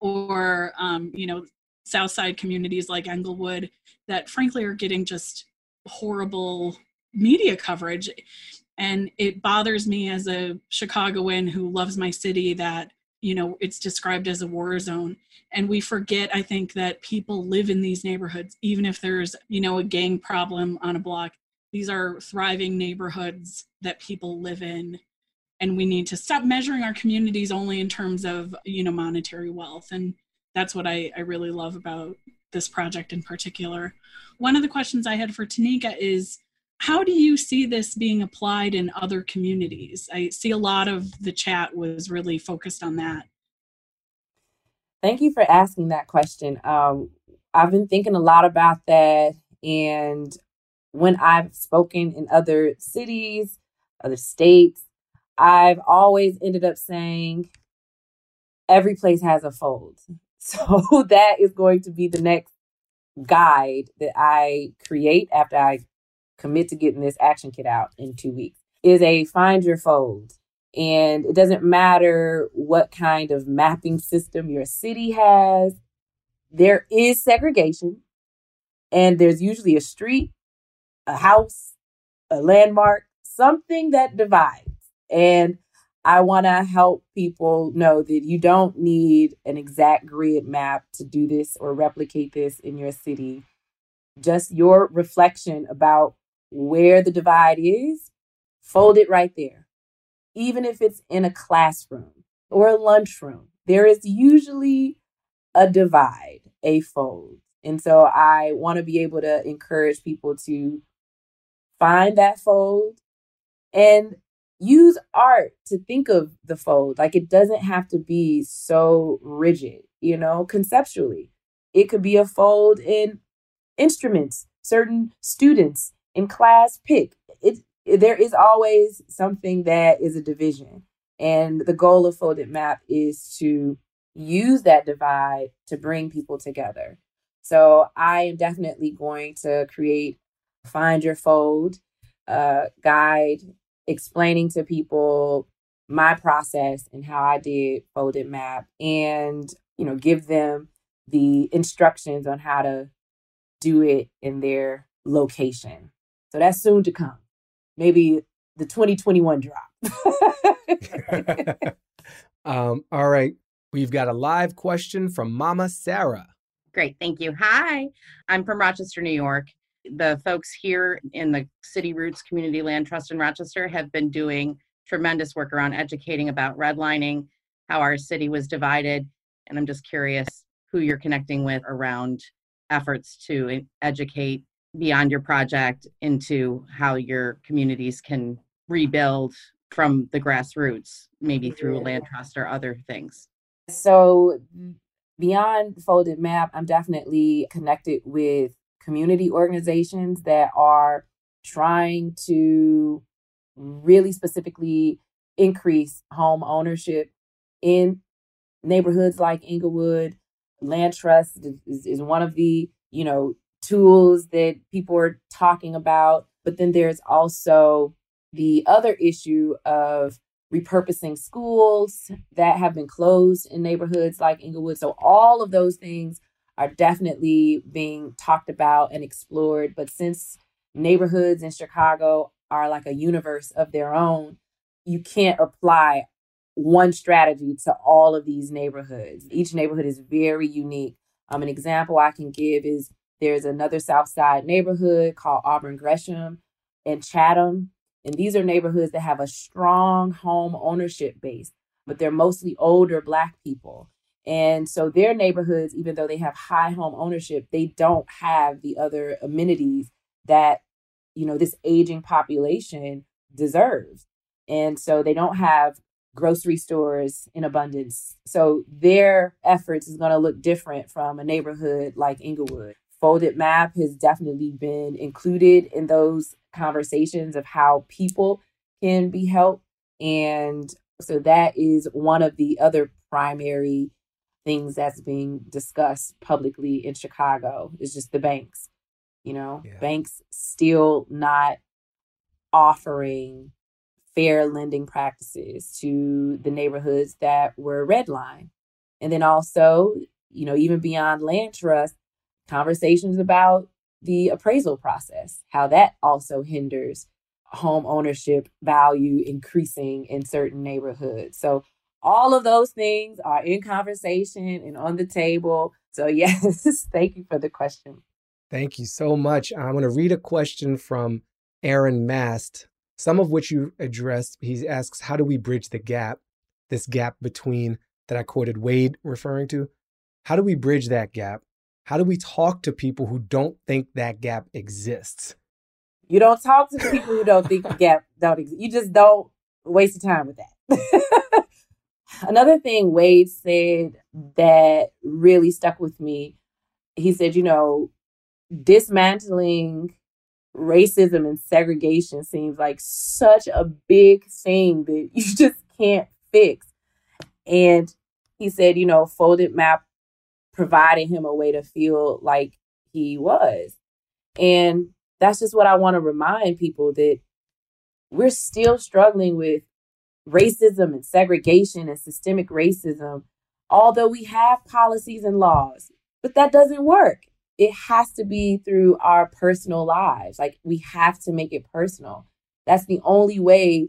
or um, you know South Side communities like Englewood, that frankly are getting just horrible media coverage. And it bothers me as a Chicagoan who loves my city that you know it's described as a war zone. And we forget i think that people live in these neighborhoods even if there's you know a gang problem on a block. These are thriving neighborhoods that people live in and we need to stop measuring our communities only in terms of you know monetary wealth and that's what i, I really love about this project in particular one of the questions i had for Tonika is how do you see this being applied in other communities? I see a lot of the chat was really focused on that. Thank you for asking that question. Um, I've been thinking a lot about that. And when I've spoken in other cities, other states, I've always ended up saying every place has a fold. So that is going to be the next guide that I create after I commit to getting this action kit out in two weeks, is a find your fold. And it doesn't matter what kind of mapping system your city has, there is segregation. And there's usually a street, a house, a landmark, something that divides. And I want to help people know that you don't need an exact grid map to do this or replicate this in your city. Just your reflection about where the divide is, fold it right there. Even if it's in a classroom or a lunchroom, there is usually a divide, a fold. And so I want to be able to encourage people to find that fold and use art to think of the fold. Like it doesn't have to be so rigid, you know, conceptually. It could be a fold in instruments, certain students in class pick. It, there is always something that is a division. And the goal of Folded Map is to use that divide to bring people together. So I am definitely going to create Find Your Fold uh, guide explaining to people my process and how I did Folded Map and, you know, give them the instructions on how to do it in their location. So that's soon to come. Maybe the 2021 drop. um, all right. We've got a live question from Mama Sarah. Great. Thank you. Hi. I'm from Rochester, New York. The folks here in the City Roots Community Land Trust in Rochester have been doing tremendous work around educating about redlining, how our city was divided. And I'm just curious who you're connecting with around efforts to educate beyond your project into how your communities can rebuild from the grassroots, maybe through a land trust or other things? So beyond Folded Map, I'm definitely connected with community organizations that are trying to really specifically increase home ownership in neighborhoods like Englewood. Land trust is, is one of the, you know, tools that people are talking about. But then there's also the other issue of repurposing schools that have been closed in neighborhoods like Englewood. So all of those things are definitely being talked about and explored. But since neighborhoods in Chicago are like a universe of their own, you can't apply one strategy to all of these neighborhoods. Each neighborhood is very unique. Um, an example I can give is there's another South Side neighborhood called Auburn Gresham and Chatham. And these are neighborhoods that have a strong home ownership base, but they're mostly older Black people. And so their neighborhoods, even though they have high home ownership, they don't have the other amenities that, you know, this aging population deserves. And so they don't have grocery stores in abundance. So their efforts is going to look different from a neighborhood like Englewood. Folded Map has definitely been included in those conversations of how people can be helped. And so that is one of the other primary things that's being discussed publicly in Chicago is just the banks. You know, yeah. banks still not offering fair lending practices to the neighborhoods that were redlined. And then also, you know, even beyond land trust, conversations about the appraisal process, how that also hinders home ownership value increasing in certain neighborhoods. So all of those things are in conversation and on the table. So yes, thank you for the question. Thank you so much. I'm going to read a question from Aaron Mast, some of which you addressed. He asks, How do we bridge the gap, this gap between that I quoted Wade referring to? How do we bridge that gap how do we talk to people who don't think that gap exists? You don't talk to people who don't think the gap don't exist. You just don't waste your time with that. Another thing Wade said that really stuck with me, he said, you know, dismantling racism and segregation seems like such a big thing that you just can't fix. And he said, you know, folded map provided him a way to feel like he was. And that's just what I want to remind people that we're still struggling with racism and segregation and systemic racism, although we have policies and laws, but that doesn't work. It has to be through our personal lives. Like we have to make it personal. That's the only way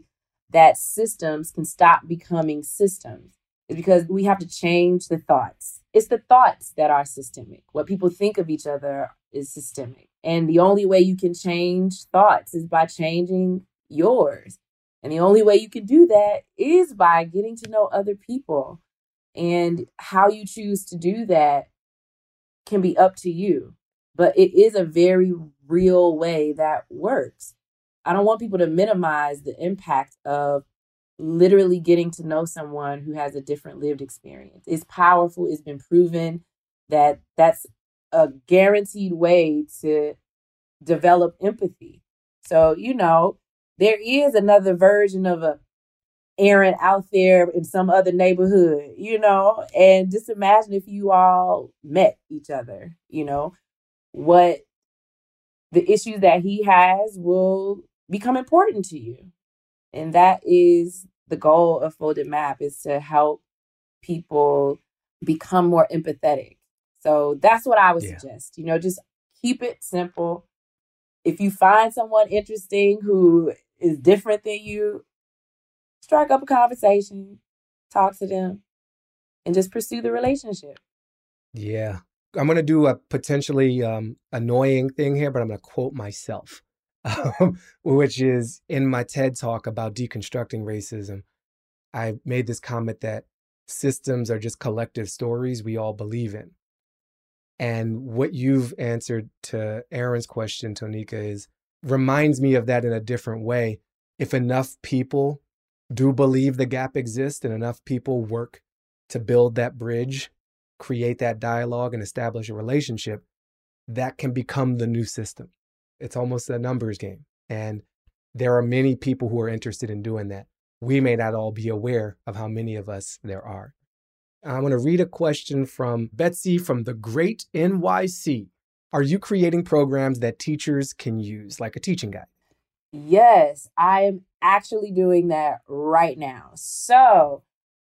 that systems can stop becoming systems, is because we have to change the thoughts it's the thoughts that are systemic. What people think of each other is systemic. And the only way you can change thoughts is by changing yours. And the only way you can do that is by getting to know other people. And how you choose to do that can be up to you. But it is a very real way that works. I don't want people to minimize the impact of literally getting to know someone who has a different lived experience. It's powerful. It's been proven that that's a guaranteed way to develop empathy. So, you know, there is another version of a Aaron out there in some other neighborhood, you know, and just imagine if you all met each other, you know, what the issues that he has will become important to you. And that is the goal of Folded Map is to help people become more empathetic. So that's what I would yeah. suggest. You know, just keep it simple. If you find someone interesting who is different than you, strike up a conversation, talk to them, and just pursue the relationship. Yeah. I'm going to do a potentially um, annoying thing here, but I'm going to quote myself um, which is in my TED talk about deconstructing racism. I made this comment that systems are just collective stories we all believe in. And what you've answered to Aaron's question, Tonika, is reminds me of that in a different way. If enough people do believe the gap exists and enough people work to build that bridge, create that dialogue and establish a relationship, that can become the new system. It's almost a numbers game. And there are many people who are interested in doing that. We may not all be aware of how many of us there are. I'm going to read a question from Betsy from the Great NYC. Are you creating programs that teachers can use, like a teaching guide? Yes, I am actually doing that right now. So,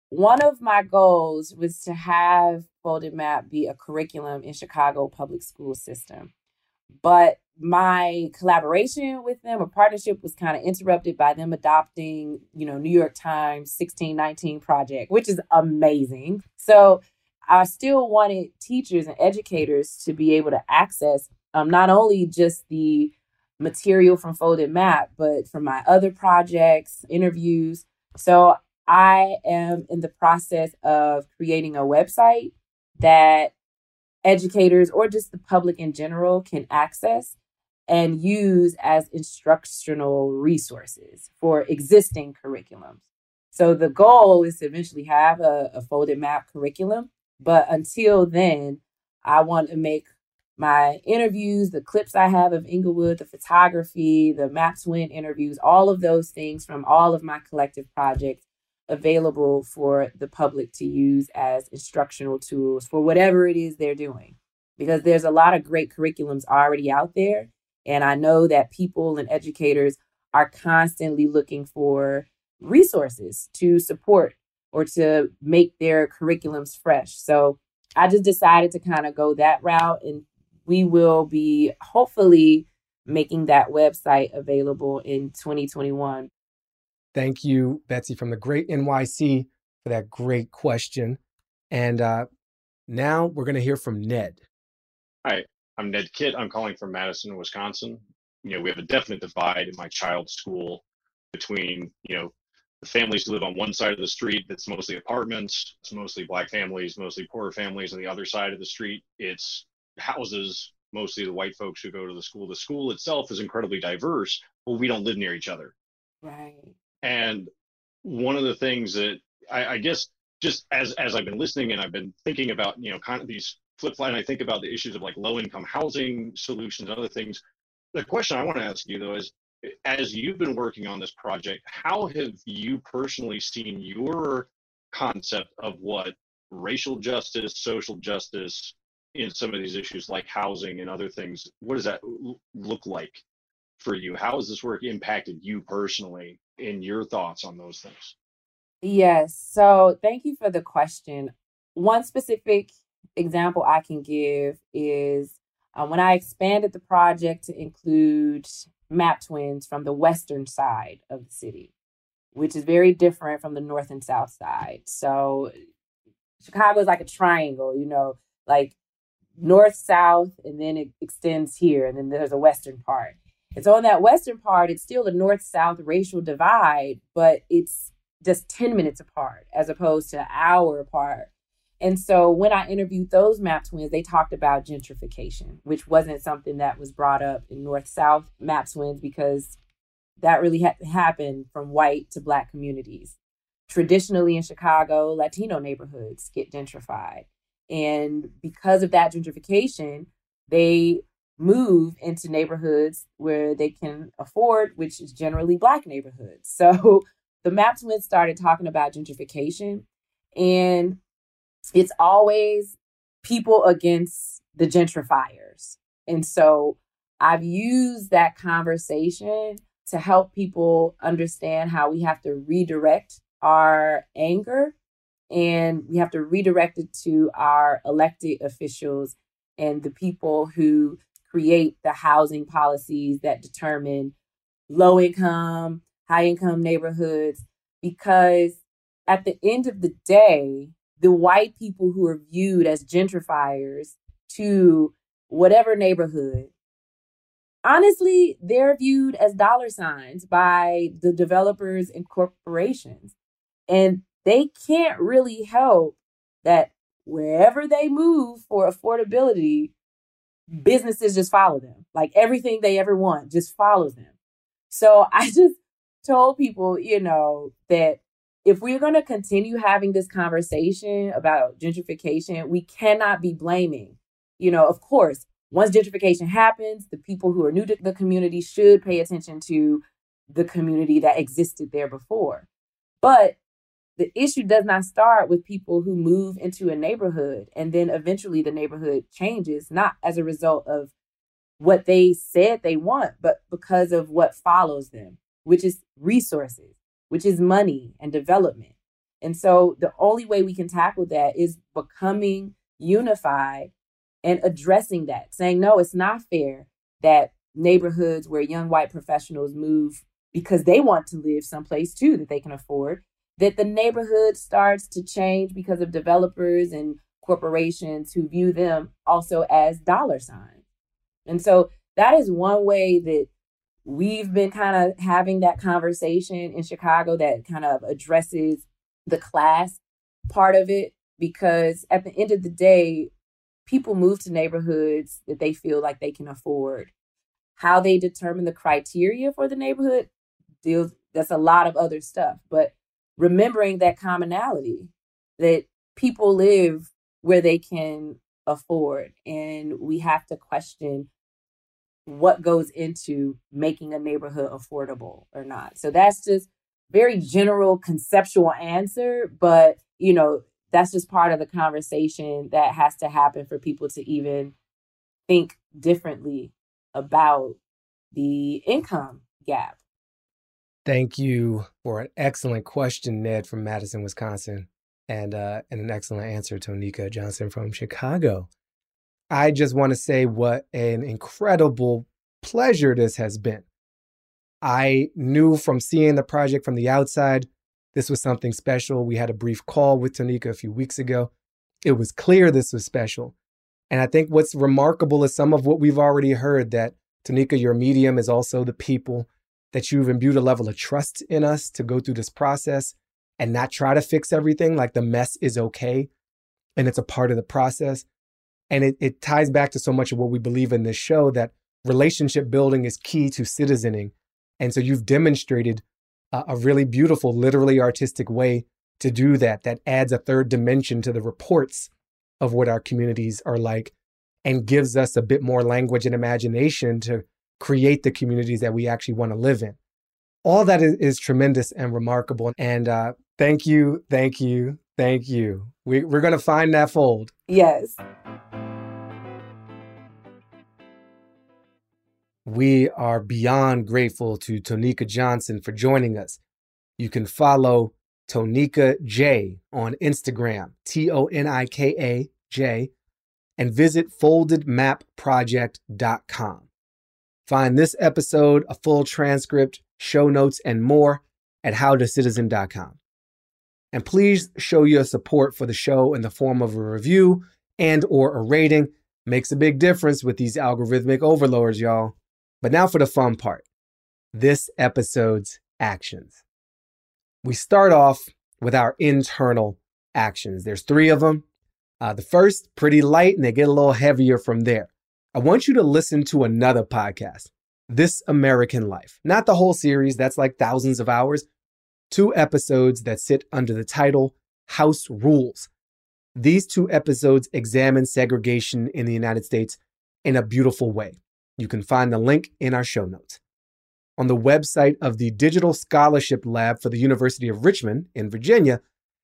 one of my goals was to have Folded Map be a curriculum in Chicago public school system. But my collaboration with them or partnership was kind of interrupted by them adopting, you know, New York Times 1619 project, which is amazing. So I still wanted teachers and educators to be able to access um, not only just the material from Folded Map, but from my other projects, interviews. So I am in the process of creating a website that educators or just the public in general can access and use as instructional resources for existing curriculums. So the goal is to eventually have a, a folded map curriculum. But until then, I want to make my interviews, the clips I have of Englewood, the photography, the Map Twin interviews, all of those things from all of my collective projects available for the public to use as instructional tools for whatever it is they're doing. Because there's a lot of great curriculums already out there. And I know that people and educators are constantly looking for resources to support or to make their curriculums fresh. So I just decided to kind of go that route and we will be hopefully making that website available in 2021. Thank you, Betsy from the Great NYC, for that great question. And uh, now we're going to hear from Ned. Hi, I'm Ned Kitt. I'm calling from Madison, Wisconsin. You know, we have a definite divide in my child's school between, you know, the families who live on one side of the street that's mostly apartments, it's mostly black families, mostly poorer families. On the other side of the street, it's houses, mostly the white folks who go to the school. The school itself is incredibly diverse, but we don't live near each other. Right. And one of the things that I, I guess just as as I've been listening and I've been thinking about, you know, kind of these flip side, and I think about the issues of like low income housing solutions and other things. The question I want to ask you though is as you've been working on this project, how have you personally seen your concept of what racial justice, social justice in some of these issues like housing and other things, what does that look like for you? How has this work impacted you personally in your thoughts on those things? Yes. So thank you for the question. One specific example I can give is uh, when I expanded the project to include map twins from the western side of the city, which is very different from the north and south side. So Chicago is like a triangle, you know, like north, south, and then it extends here, and then there's a western part. And so on that western part, it's still a north south racial divide, but it's just 10 minutes apart as opposed to an hour apart. And so when I interviewed those map twins, they talked about gentrification, which wasn't something that was brought up in north south map twins because that really had from white to black communities. Traditionally in Chicago, Latino neighborhoods get gentrified. And because of that gentrification, they move into neighborhoods where they can afford, which is generally black neighborhoods. So the Map Twins started talking about gentrification, and it's always people against the gentrifiers. And so I've used that conversation to help people understand how we have to redirect our anger and we have to redirect it to our elected officials and the people who create the housing policies that determine low income, high income neighborhoods. Because at the end of the day, the white people who are viewed as gentrifiers to whatever neighborhood, honestly, they're viewed as dollar signs by the developers and corporations. And they can't really help that wherever they move for affordability, businesses just follow them. Like everything they ever want just follows them. So I just told people, you know, that if we're going to continue having this conversation about gentrification, we cannot be blaming. You know, of course, once gentrification happens, the people who are new to the community should pay attention to the community that existed there before. But the issue does not start with people who move into a neighborhood and then eventually the neighborhood changes, not as a result of what they said they want, but because of what follows them, which is resources, which is money and development. And so the only way we can tackle that is becoming unified and addressing that, saying, no, it's not fair that neighborhoods where young white professionals move because they want to live someplace too that they can afford, that the neighborhood starts to change because of developers and corporations who view them also as dollar signs. And so that is one way that we've been kind of having that conversation in Chicago that kind of addresses the class part of it because at the end of the day people move to neighborhoods that they feel like they can afford. How they determine the criteria for the neighborhood deals that's a lot of other stuff but remembering that commonality that people live where they can afford and we have to question what goes into making a neighborhood affordable or not so that's just very general conceptual answer but you know that's just part of the conversation that has to happen for people to even think differently about the income gap Thank you for an excellent question, Ned from Madison, Wisconsin, and uh, and an excellent answer, Tonika Johnson from Chicago. I just want to say what an incredible pleasure this has been. I knew from seeing the project from the outside, this was something special. We had a brief call with Tonika a few weeks ago. It was clear this was special. And I think what's remarkable is some of what we've already heard that Tonika, your medium is also the people that you've imbued a level of trust in us to go through this process and not try to fix everything. Like the mess is okay and it's a part of the process. And it, it ties back to so much of what we believe in this show that relationship building is key to citizening. And so you've demonstrated a, a really beautiful, literally artistic way to do that, that adds a third dimension to the reports of what our communities are like and gives us a bit more language and imagination to create the communities that we actually want to live in. All that is, is tremendous and remarkable. And uh, thank you, thank you, thank you. We, we're going to find that fold. Yes. We are beyond grateful to Tonika Johnson for joining us. You can follow Tonika J on Instagram, T O N I K A J, and visit foldedmapproject.com. Find this episode, a full transcript, show notes, and more at howtocitizen.com. And please show your support for the show in the form of a review and or a rating. Makes a big difference with these algorithmic overlords, y'all. But now for the fun part. This episode's actions. We start off with our internal actions. There's three of them. Uh, the first, pretty light, and they get a little heavier from there. I want you to listen to another podcast, This American Life. Not the whole series, that's like thousands of hours. Two episodes that sit under the title House Rules. These two episodes examine segregation in the United States in a beautiful way. You can find the link in our show notes. On the website of the Digital Scholarship Lab for the University of Richmond in Virginia,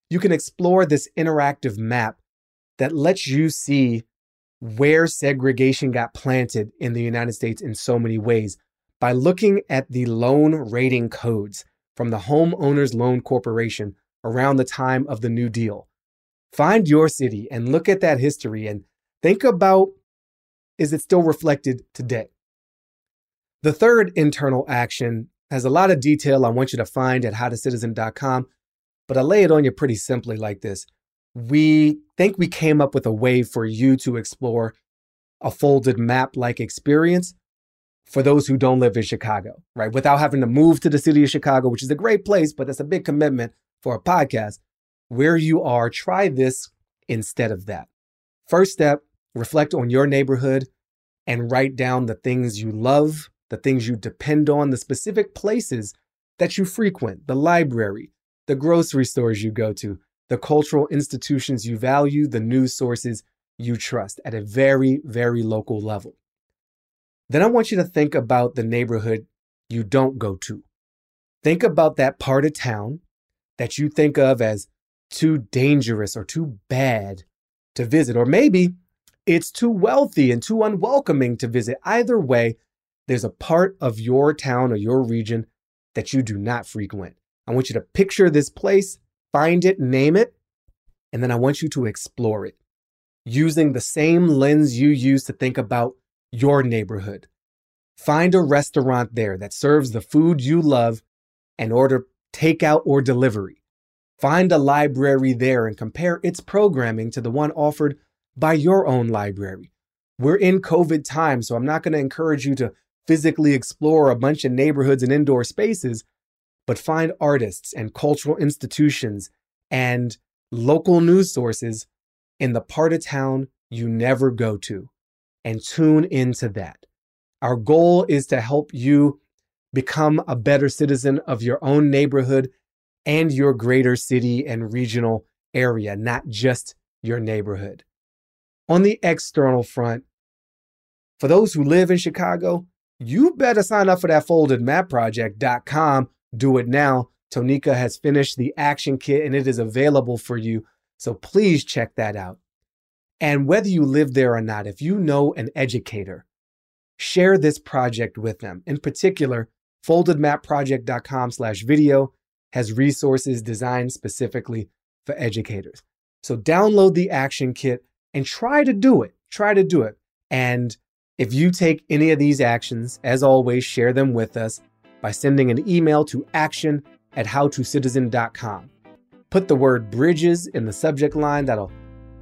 you can explore this interactive map that lets you see where segregation got planted in the United States in so many ways by looking at the loan rating codes from the Homeowners Loan Corporation around the time of the New Deal. Find your city and look at that history and think about is it still reflected today? The third internal action has a lot of detail I want you to find at howtocitizen.com, but I lay it on you pretty simply like this we think we came up with a way for you to explore a folded map like experience for those who don't live in Chicago, right? Without having to move to the city of Chicago, which is a great place, but that's a big commitment for a podcast. Where you are, try this instead of that. First step, reflect on your neighborhood and write down the things you love, the things you depend on, the specific places that you frequent, the library, the grocery stores you go to, the cultural institutions you value, the news sources you trust at a very, very local level. Then I want you to think about the neighborhood you don't go to. Think about that part of town that you think of as too dangerous or too bad to visit, or maybe it's too wealthy and too unwelcoming to visit. Either way, there's a part of your town or your region that you do not frequent. I want you to picture this place, find it, name it, and then I want you to explore it using the same lens you use to think about your neighborhood. Find a restaurant there that serves the food you love and order takeout or delivery. Find a library there and compare its programming to the one offered by your own library. We're in COVID time, so I'm not going to encourage you to physically explore a bunch of neighborhoods and indoor spaces, but find artists and cultural institutions and local news sources in the part of town you never go to and tune into that. Our goal is to help you become a better citizen of your own neighborhood and your greater city and regional area, not just your neighborhood. On the external front, for those who live in Chicago, you better sign up for that foldedmapproject.com. Do it now. Tonika has finished the action kit and it is available for you. So please check that out. And whether you live there or not, if you know an educator, share this project with them. In particular, foldedmapproject.com slash video has resources designed specifically for educators. So download the action kit and try to do it. Try to do it. And if you take any of these actions, as always, share them with us by sending an email to action at howtocitizen.com. Put the word bridges in the subject line, that'll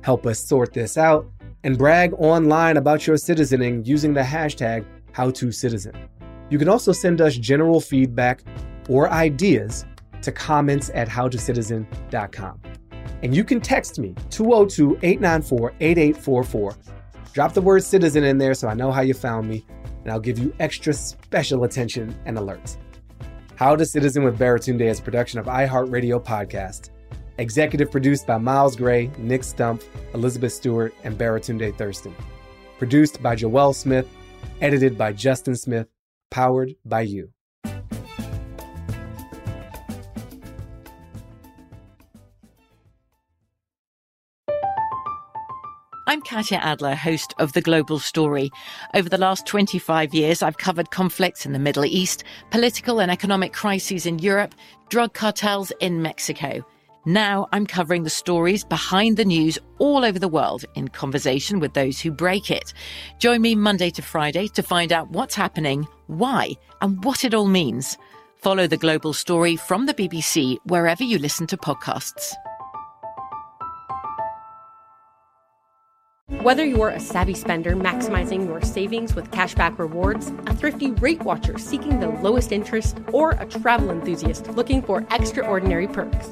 help us sort this out, and brag online about your citizening using the hashtag HowToCitizen. You can also send us general feedback or ideas to comments at howtocitizen.com. And you can text me 202 894 8844. Drop the word citizen in there so I know how you found me, and I'll give you extra special attention and alerts. How to Citizen with Baratunde is a production of iHeartRadio Podcast. Executive produced by Miles Gray, Nick Stump, Elizabeth Stewart, and Baratunde Thurston. Produced by Joelle Smith, edited by Justin Smith, powered by you. I'm Katya Adler, host of The Global Story. Over the last 25 years, I've covered conflicts in the Middle East, political and economic crises in Europe, drug cartels in Mexico. Now I'm covering the stories behind the news all over the world in conversation with those who break it. Join me Monday to Friday to find out what's happening, why, and what it all means. Follow the global story from the BBC wherever you listen to podcasts. Whether you're a savvy spender maximizing your savings with cashback rewards, a thrifty rate watcher seeking the lowest interest, or a travel enthusiast looking for extraordinary perks,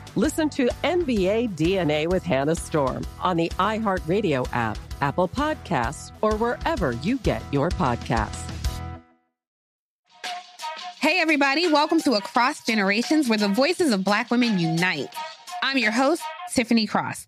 Listen to NBA DNA with Hannah Storm on the iHeartRadio app, Apple Podcasts, or wherever you get your podcasts. Hey, everybody, welcome to Across Generations, where the voices of Black women unite. I'm your host, Tiffany Cross.